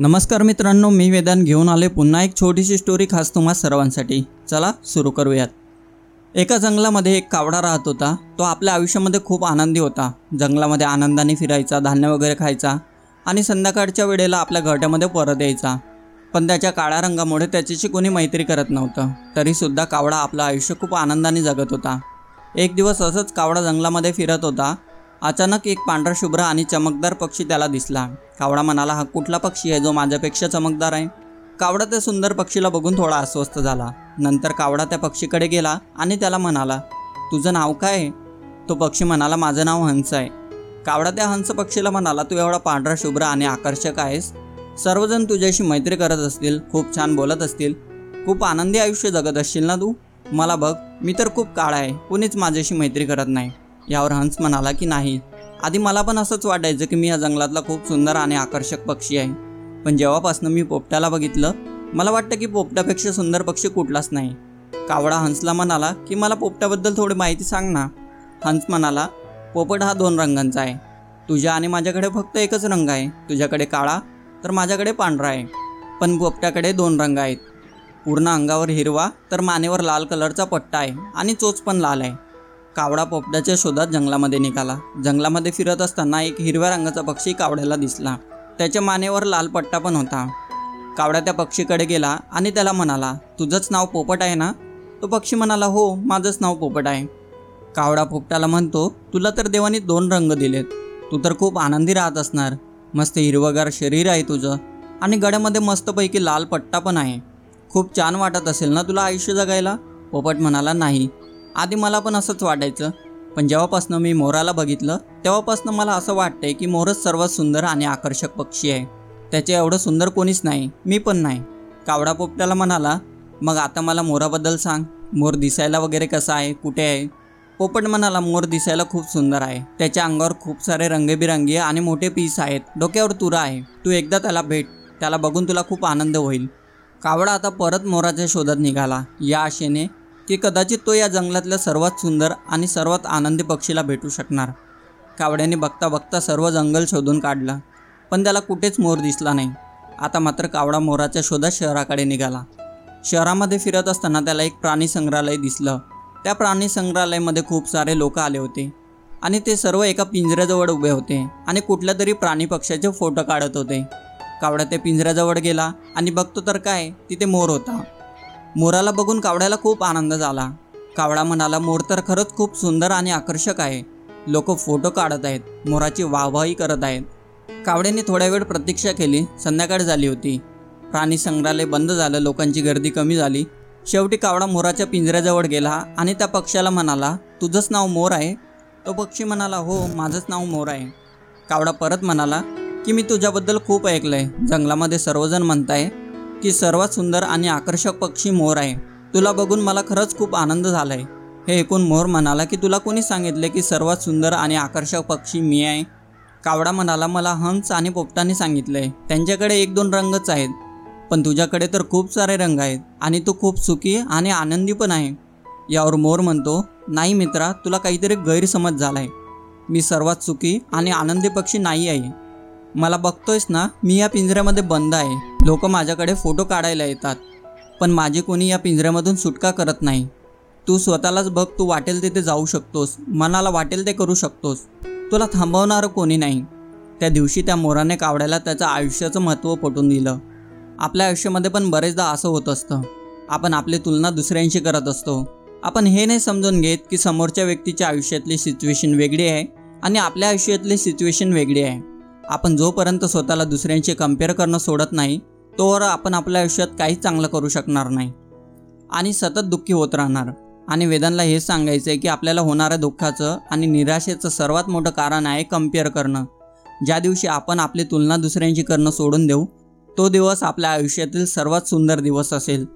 नमस्कार मित्रांनो मी वेदांत घेऊन आले पुन्हा एक छोटीशी स्टोरी खास तुम्हा सर्वांसाठी. चला सुरू करूयात. एका जंगलामध्ये एक कावडा राहत होता. तो आपल्या आयुष्यामध्ये खूप आनंदी होता. जंगलामध्ये आनंदाने फिरायचा धान्य वगैरे खायचा आणि संध्याकाळच्या वेळेला आपल्या घरट्यामध्ये परत यायचा. पण त्याच्या काळ्या रंगामुळे त्याच्याशी कोणी मैत्री करत नव्हतं. तरीसुद्धा कावडा आपलं आयुष्य खूप आनंदाने जगत होता. एक दिवस असंच कावडा जंगलामध्ये फिरत होता. अचानक एक पांढरा शुभ्र आणि चमकदार पक्षी त्याला दिसला. कावडा म्हणाला हा कुठला पक्षी आहे जो माझ्यापेक्षा चमकदार आहे? कावडा त्या सुंदर पक्षीला बघून थोडा अस्वस्थ झाला. नंतर कावडा त्या पक्षीकडे गेला आणि त्याला म्हणाला तुझं नाव काय आहे? तो पक्षी म्हणाला माझं नाव हंस आहे. कावडा त्या हंस पक्षीला म्हणाला तू एवढा पांढरा शुभ्र आणि आकर्षक आहेस. सर्वजण तुझ्याशी मैत्री करत असतील खूप छान बोलत असतील. खूप आनंदी आयुष्य जगत असशील ना तू? मला बघ मी तर खूप काळा आहे. कुणीच माझ्याशी मैत्री करत नाही. यावर हंस म्हणाला की नाही. आधी मला पण असंच वाटायचं की मी या जंगलातला खूप सुंदर आणि आकर्षक पक्षी आहे. पण जेव्हापासून मी पोपट्याला बघितलं मला वाटतं की पोपट्यापेक्षा सुंदर पक्षी कुठलाच नाही. कावडा हंसला म्हणाला की मला पोपट्याबद्दल थोडी माहिती सांग ना. हंस म्हणाला पोपट हा दोन रंगांचा आहे. तुझ्या आणि माझ्याकडे फक्त एकच रंग आहे. तुझ्याकडे काळा तर माझ्याकडे पांढरा आहे. पण पोपट्याकडे दोन रंग आहेत. पूर्ण अंगावर हिरवा तर मानेवर लाल कलरचा पट्टा आहे आणि चोच पण लाल आहे. कावडा पोपट्याच्या शोधात जंगलामध्ये निघाला. जंगलामध्ये फिरत असताना एक हिरव्या रंगाचा पक्षी कावड्याला दिसला. त्याच्या मानेवर लाल पट्टा पण होता. कावडा त्या पक्षीकडे गेला आणि त्याला म्हणाला तुझंच नाव पोपट आहे ना? तो पक्षी म्हणाला हो माझंच नाव पोपट आहे. कावडा पोपटाला म्हणतो तुला तर देवाने दोन रंग दिलेत. तू तर खूप आनंदी राहत असणार. मस्त हिरवगार शरीर आहे तुझं आणि गड्यामध्ये मस्तपैकी लाल पट्टा पण आहे. खूप छान वाटत असेल ना तुला आयुष्य जगायला? पोपट म्हणाला नाही. आधी मला पण असंच वाटायचं. पण जेव्हापासनं मी मोराला बघितलं तेव्हापासनं मला असं वाटतंय की मोरच सर्वात सुंदर आणि आकर्षक पक्षी आहे. त्याचे एवढं सुंदर कोणीच नाही मी पण नाही. कावडा पोपट्याला म्हणाला मग आता मला मोराबद्दल सांग. मोर दिसायला वगैरे कसा आहे? कुठे आहे? पोपट म्हणाला मोर दिसायला खूप सुंदर आहे. त्याच्या अंगावर खूप सारे रंगेबिरंगी आणि मोठे पीस आहेत. डोक्यावर तुरा आहे. तू एकदा त्याला भेट. त्याला बघून तुला खूप आनंद होईल. कावडा आता परत मोराच्या शोधात निघाला. या आशेने की कदाचित तो या जंगलातल्या सर्वात सुंदर आणि सर्वात आनंदी पक्षीला भेटू शकणार. कावड्याने बघता बघता सर्व जंगल शोधून काढलं पण त्याला कुठेच मोर दिसला नाही. आता मात्र कावडा मोराच्या शोधात शहराकडे निघाला. शहरामध्ये फिरत असताना त्याला एक प्राणी संग्रहालय दिसलं. त्या प्राणी संग्रहालयामध्ये खूप सारे लोक आले होते आणि ते सर्व एका पिंजऱ्याजवळ उभे होते आणि कुठल्या तरी प्राणी पक्षाचे फोटो काढत होते. कावडा त्या पिंजऱ्याजवळ गेला आणि बघतो तर काय तिथे मोर होता. मोराला बघून कावड्याला खूप आनंद झाला. कावडा म्हणाला मोर तर खरंच खूप सुंदर आणि आकर्षक आहे. लोक फोटो काढत आहेत मोराची वाहवाही करत आहेत. कावड्याने थोड्या वेळ प्रतीक्षा केली संध्याकाळ झाली होती. प्राणी संग्रहालय बंद झालं लोकांची गर्दी कमी झाली. शेवटी कावडा मोराच्या पिंजऱ्याजवळ गेला आणि त्या पक्ष्याला म्हणाला तुझंच नाव मोर आहे? तो पक्षी म्हणाला हो माझंच नाव मोर आहे. कावडा परत म्हणाला की मी तुझ्याबद्दल खूप ऐकलं आहे जंगलामध्ये सर्वजण म्हणताय की सर्वात सुंदर आणि आकर्षक पक्षी मोर आहे. तुला बघून मला खरंच खूप आनंद झाला आहे हे ऐकून मोर म्हणाला की तुला कोणी सांगितले की सर्वात सुंदर आणि आकर्षक पक्षी मी आहे? कावडा म्हणाला मला हंस आणि पोपटाने सांगितलं आहे त्यांच्याकडे एक दोन रंगच आहेत. पण तुझ्याकडे तर खूप सारे रंग आहेत आणि तू खूप सुखी आणि आनंदी पण आहे. यावर मोर म्हणतो नाही मित्रा तुला काहीतरी गैरसमज झाला आहे मी सर्वात सुखी आणि आनंदी पक्षी नाही आहे. मला बघतोयस ना मी या पिंजऱ्यामध्ये बंद आहे. लोक माझ्याकडे फोटो काढायला येतात. पण माझी कोणी या पिंजऱ्यामधून सुटका करत नाही. तू स्वतःलाच बघ तू वाटेल तिथे जाऊ शकतोस. मनाला वाटेल ते करू शकतोस. तुला थांबवणारं कोणी नाही. त्या दिवशी त्या मोराने कावड्याला त्याचं आयुष्याचं महत्त्व पटून दिलं. आपल्या आयुष्यामध्ये पण बरेचदा असं होत असतं. आपण आपली तुलना दुसऱ्यांशी करत असतो. आपण हे नाही समजून घेत की समोरच्या व्यक्तीच्या आयुष्यातली सिच्युएशन वेगळी आहे आणि आपल्या आयुष्यातली सिच्युएशन वेगळी आहे. आपण जोपर्यंत स्वतःला दुसऱ्यांशी कंपेअर करणं सोडत नाही तोवर आपण आपल्या आयुष्यात काहीच चांगलं करू शकणार नाही. आणि सतत दुःखी होत राहणार. आणि वेदांना हे सांगायचं आहे की आपल्याला होणाऱ्या दुःखाचं आणि निराशेचं सर्वात मोठं कारण आहे कंपेअर करणं. ज्या दिवशी आपण आपली तुलना दुसऱ्यांशी करणं सोडून देऊ तो दिवस आपल्या आयुष्यातील सर्वात सुंदर दिवस असेल.